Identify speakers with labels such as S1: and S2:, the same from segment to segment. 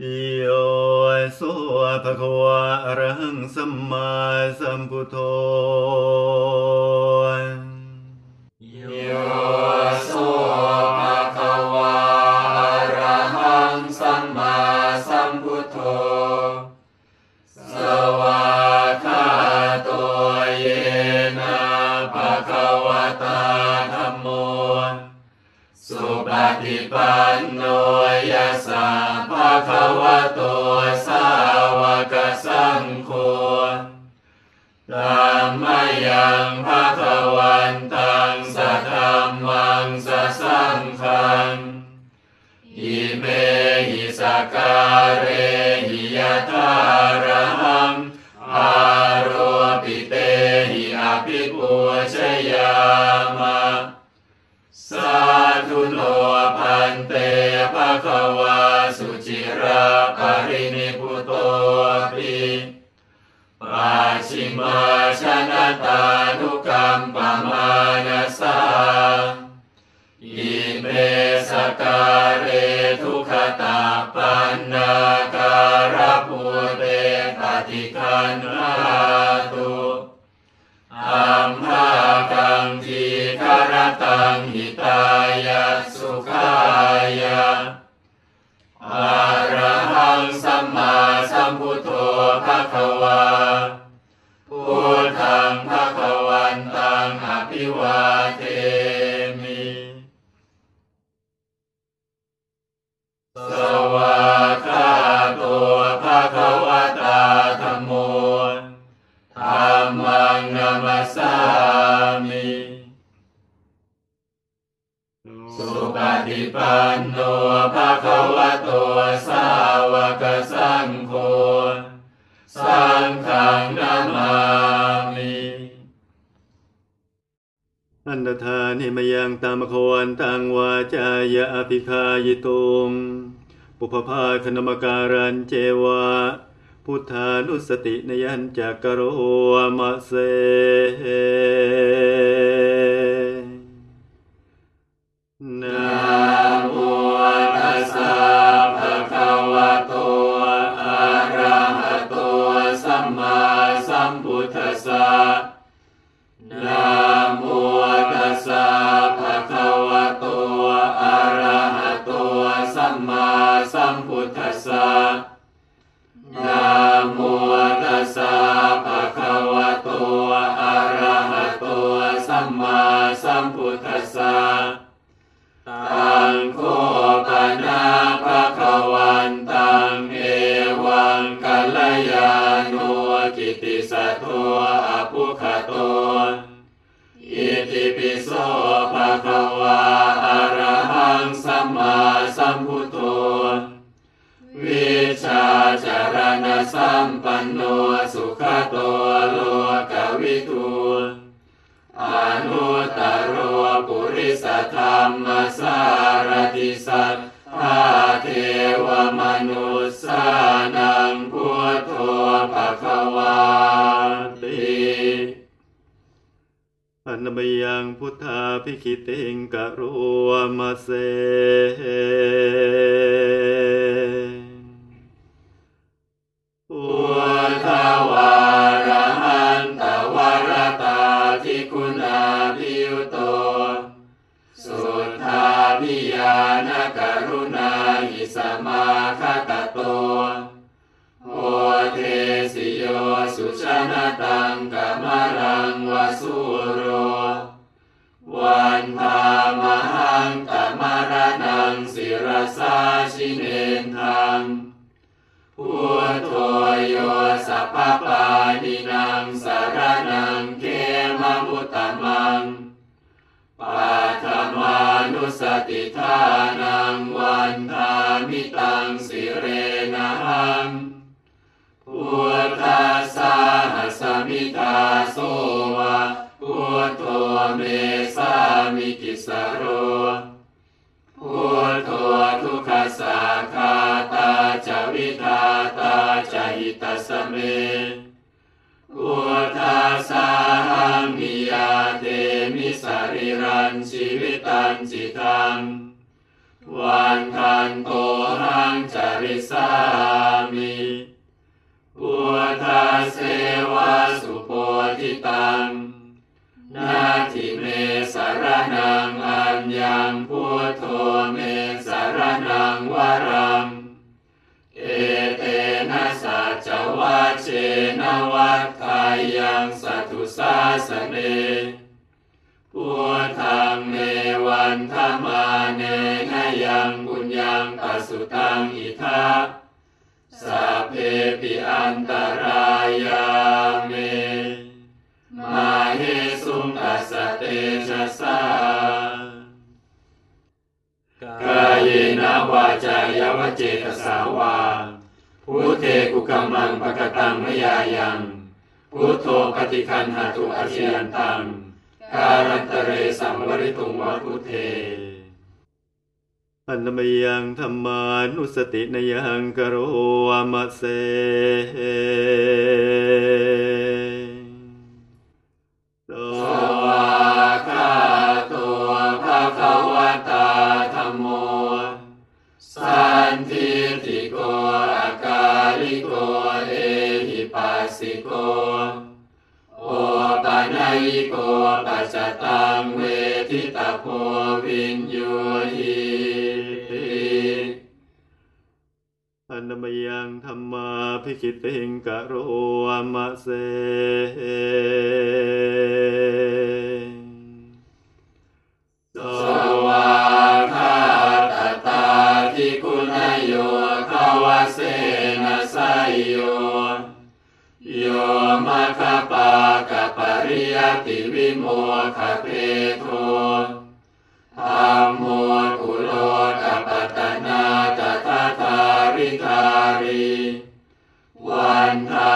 S1: โยสุภะคะวะอระหังสัมมาสัมพุทโธ
S2: โยโสภะคะวะอระหังสัมมาสัมพุทโธ สวากขาโตเยนะภะคะวะตาธัมโม สุปฏิปันโนยัสสะภะคะวะโตสาวกสังโฆธัมมยังภะคะวันตังสัทธัมมังสัสสังฆังอิเมหิสการเรหิยทาระหังอาโรปิเตหิอภิปูชยามะสา ปรินิพุโตปิปัจฉิมาชนะตานุกัมปมานาสาอิเมสการเรทุขตาปันนาการะภูเตปฏิคันหาตุอัมภากังทีคารตังหิตา สุปฏิปันโนภะคะวะโตสาวกสังโฆสังฆังนามามิ
S1: อันตธานิมยังตามควันตังวาจายะอภิคายิตุงปุพพาคณมการันเจวะพุทธานุสตินยันจักกะโรมะเส
S2: สะตังโคปนาภะคะวันตังเอวังกัลยาโนกิติสัทโธอภุคโตอิติปิโสภะคะวาอะระหังสัมมาสัมพุทโธวิชาจารณสัมปันโนสุขโตโลกวิทูอ นุตตรโรปุริสธรรมสารติสัทธาเทวมนุสสานังพุทโธภะคะวาติ
S1: อันมยังพุทธาภิคิติงกะโรมะเส
S2: พุทธวา ธาพิยานกรุณาหิสมาคตโตโอเทสิโยสุชนะตังกมรังวสุโร วันธามหังกมรนังศิรสาชิเนทังพุทโธโยสัพพปานินางสารนังเขมมุตตมัง สติทานังวันทามิตังสิเรนะหังพุทธัสหัสมิตาโสวะพุทโธเมสามิกิสโรพุทโธทุกขสาคาตาจวิทาตาจาหิตาสเมพุทธัสหังมิ ยาเตมิสาริรันชีวิตันจิตังวันทันโตหังจริสามิพุทธเสวะสุโพธิตัง นาทิเมสารนังอัญญังพุทโธเมสารนังวรัง เอเตนะสัจวัชเชนวัฏทายังสัต สาสเนพุทธังเมวันธมาเนนยังบุญยังปัสสุตังอิทัสัพเพปิอันตรายาเม มาเฮสุงตัสเตชะสากายนาวาจายวเจตสาวาพุเทกุกมังปะกตังมยายัง พุทโธปฏิคันหาตุอาชยันตังการันตเรสัมวริตุงวะพุเท
S1: อันนมยังธรรมานุสตินยังกโรวามะเสโต
S2: สวากาตัวภะคะวะตาธัมโม สันทิติโกอาการิโกเอหิปัสสิโก ตังเวทิตาโพวินโยหิ
S1: อันนมยังธรรมาพิคิติงกโรวามะเส
S2: สวาคาตตาทิคุณโยภาวเสนะไสยโยโยมะคปากะป ริยติวิโมคเพโทธรรมโมกุโลกปัตตนาตตาตาริการีวันทา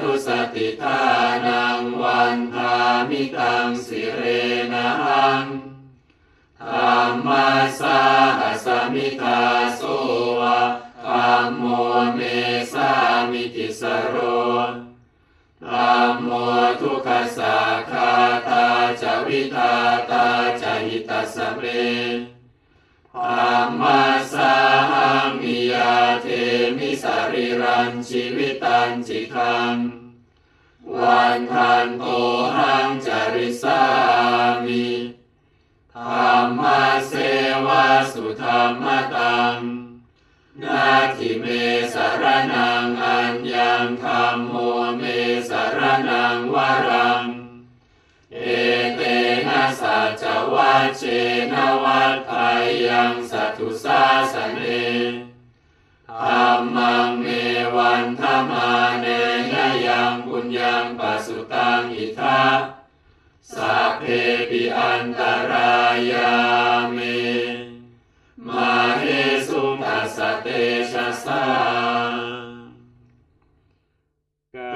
S2: นุสติทานังวันทามิตังสิเรนังธรรมสาหัสมิทาโสวะธรรมโมเมสามิติสโรธรรมโมทุกขสาคาตาจวิทาตาจหิตาสเมาริรันชีวิตันจิคังวันทันโตหังจาริสามิธรรมเสวะสุธรรมตัง นาทิเมสารนังอัญญังธรรมโมเมสารนังวรัง เอเตนะสัจวัชเชนวัฏทายังสัตุสาสเน มาเนยยังปุญญังปัสสุตังอิทัสัพเพปิอันตรายาเมมาเฮสุงตัสสะเตชะสา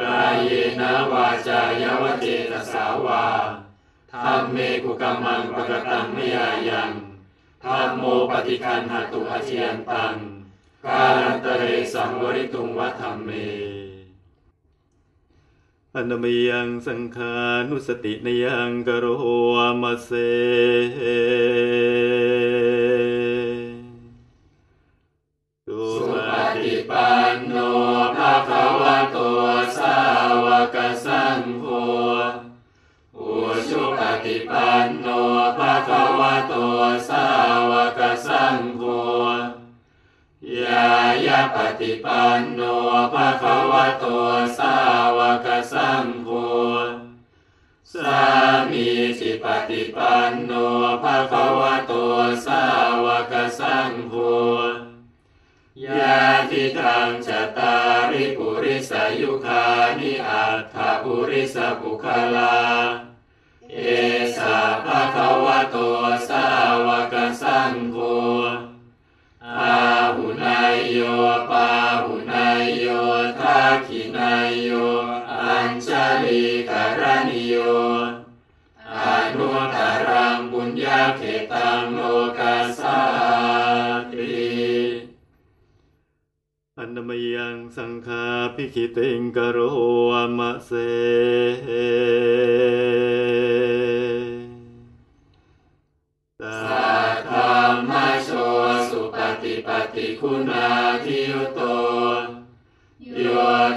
S2: กายนะวาจายวเจตสาวาธรรมเมกุกมังปะกตังมยายังธรรมโมปฏิคันหตุอาชยันตัง การันตเรสังวริตุงวัฒมเม
S1: อันนมยังสังขานุสตินยังกโรวามะเสสุ
S2: สุ
S1: ป
S2: ป
S1: ฏิ
S2: ฏิปันโนภะคะวะโตสาวกสังโฆอุชุปฏิปันโน ยาปฏิปันโนภะคะวะโตสาวกสังโฆสามีจิปฏิปันโนภะคะวะโตสาวกสังโฆยาทิทังจตาริปุริสายุคานิอัตถปุริสปุคลา เอสาภะคะวะโตสาวกสังโฆอาหุนายโยปาหุนายโยทักขินายโย อัญชลีการณิโยอนุตารังบุญญาเขตังโลกาสาติอันน
S1: มยังสังฆาพิคิเติงกโรอมะเส
S2: ฏิคุณาทิยุโตโย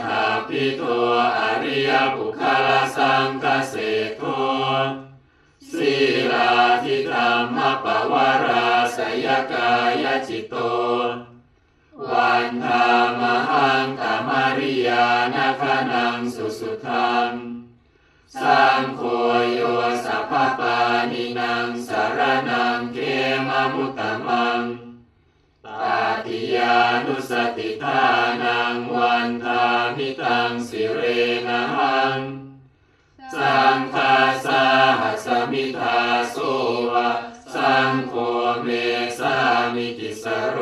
S2: ธาปิโตอริยบุคลสังกเสโทสีลาธิธรรมปวาราสยกายจิตโต วันธามหังธรรมริยานาคนังสุสุทังสังโฆโยสัพพปานินังสารนังเกมมุตตมาานุสติทานังวันทามิตังสิเรนะหังสังฆาสาหัสมิทาโสวะสังโฆเมสามิกิสโร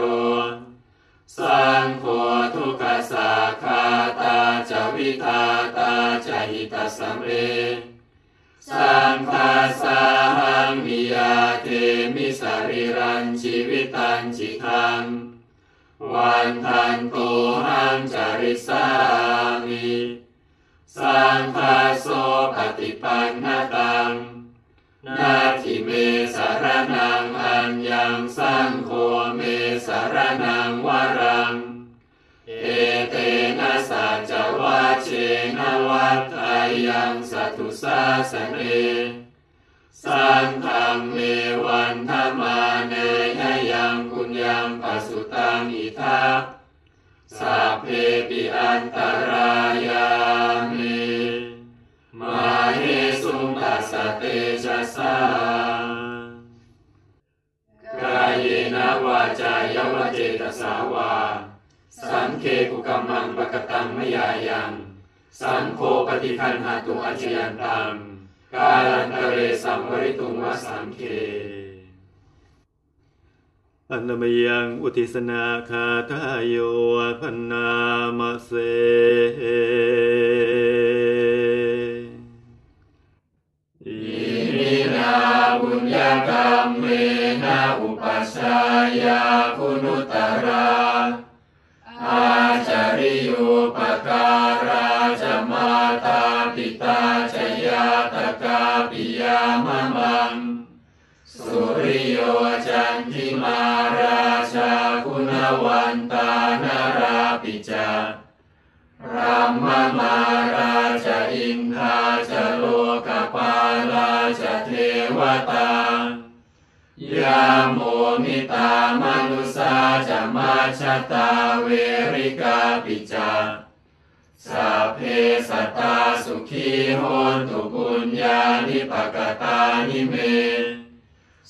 S2: สังโฆทุกขสาคาตาจวิทาตาจหิตสัมเรสังฆาสาหังมิยาเทมิสริรันชีวิตันจิทัง วันทันโตหังจาริสามิสังฆาโสปฏิปันนตัง นาทิเมสารนังอัญญังสังโฆเมสารนังวรัง เอเตนะสัจวัชเชนะวัฏไทยังสัตุสาสเนสังฆังเมวันธมาเนยยังปุญญังปัสสุตัง อิทัปสัพเพปิอันตรายามิมาเฮสุงตัสเตชะสากายนะวาจายวเจตสาวา สังเคกุกัมมังปะกตังมยายัง สังโฆปฏิคันหาตุอาชยันตัง กาลันตเรสัมวริตุงวสังเค
S1: อันมยังอุทิสนาคาทายโยพันนามเส
S2: อิมินาบุญญากรรมเมนะอุปัชฌายาคุณุตตราอาจาริโยปการาจมาตาปิตาชยาตกาปิยามะมังสุริโยจันทิมา โมมิตามนุสาจะมาชตาเวริกาปิจาสัพเพสตาสุขีโหนตุปุญญานิปกตานิเม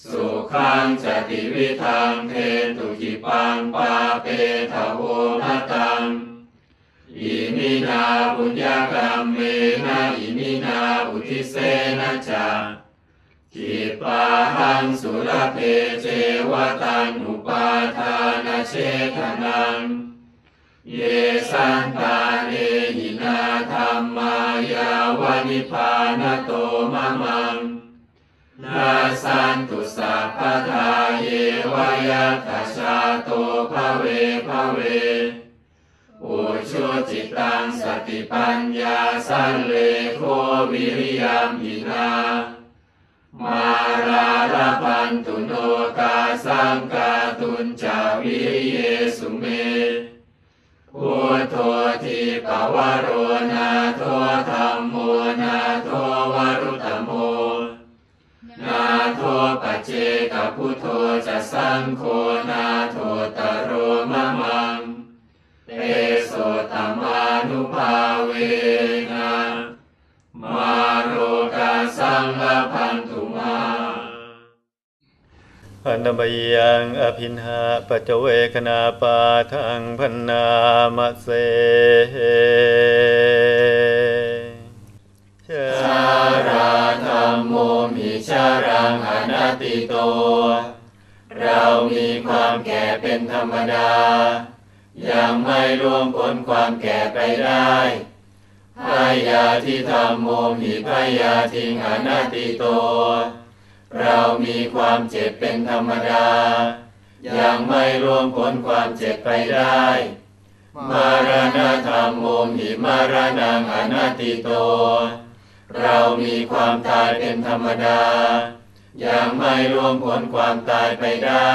S2: สุขังจติวิทังเทตุกิปังปาเปทะโวมตังอิมินาบุญญากรรมเมนะอิมินาอุทิเสนะจา กิปาหังสุรเพเจวตังอุปาทานเชทนัง เยสันตาเนหินาธรรมายาวนิพานโตมะมังนาสันตุสัพพทาเยวายาทชาโตภเวภเวอุชุจิตังสติปัญญาสันเลโควิริยมหินา มาราลพันตุโนกาสังกาตุนจาวิริเยสุเมพุทโธทีปวโรนาโทธรรมโมนาโทวรุตโม นาโทปัจเจกพุทโธจะสังโฆนาโทตโรมะมังเตโสตมานุภาเว นม
S1: ยังอภินหาปัจเวคณาปาทังพันนามเส
S2: ชาราธรรมโมมิชารังอนัตติโต เรามีความแก่เป็นธรรมดา ยังไม่ร่วงพ้นความแก่ไปได้พยาที่ธรรมโมมิพยาทิงอนัตติโต เรามีความเจ็บเป็นธรรมดา ยังไม่ร่วงพ้นความเจ็บไปได้ มารณธรรมโมหิมารณังอนัตติโต เรามีความตายเป็นธรรมดา ยังไม่ล่วงพ้นความตายไปได้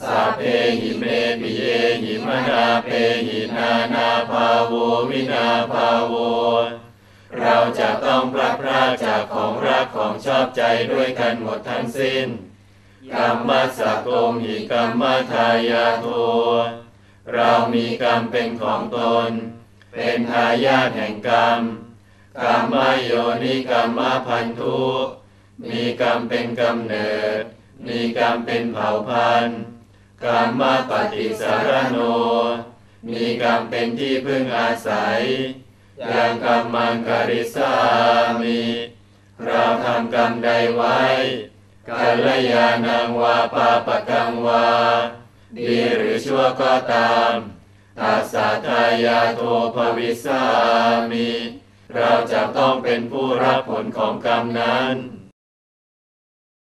S2: สัพเพหิเมปิเยหิมนาเพหินานาภาโววินาภาโว เราจะต้องพลัดพรากจากของรักของชอบใจด้วยกันหมดทั้งสิ้นกรรมสกโกมหิกรรมทายาโทเรามีกรรมเป็นของตน เป็นทายาทแห่งกรรมกรรมโยนิกรรมพันธุ มีกรรมเป็นกำเนิด มีกรรมเป็นเผ่าพันธุ์กรรมปฏิสารโน มีกรรมเป็นที่พึ่งอาศัย ยังกรรมังกริสามิเราทำกรรมใดไว้กัลยาณังวาปาปกังวา ดีหรือชั่วก็ตามตัสสะทายาโทภวิสามิ เราจะต้องเป็นผู้รับผลของกรรมนั้น